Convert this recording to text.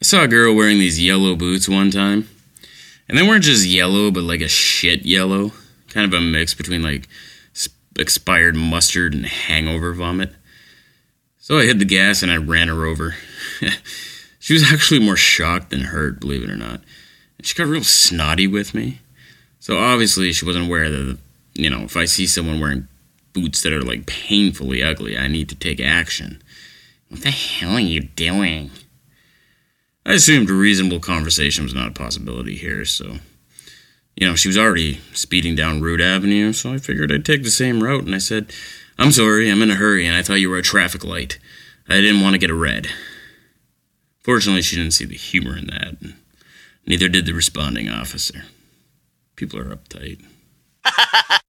I saw a girl wearing these yellow boots one time. And they weren't just yellow, but like a shit yellow. Kind of a mix between like expired mustard and hangover vomit. So I hit the gas and I ran her over. she was actually more shocked than hurt, believe it or not. And she got real snotty with me. So obviously she wasn't aware that, you know, if I see someone wearing boots that are like painfully ugly, I need to take action. What the hell are you doing? I assumed a reasonable conversation was not a possibility here, so. You know, she was already speeding down Root Avenue, so I figured I'd take the same route, and I said, I'm sorry, I'm in a hurry, and I thought you were a traffic light. I didn't want to get a red. Fortunately, she didn't see the humor in that. Neither did the responding officer. People are uptight.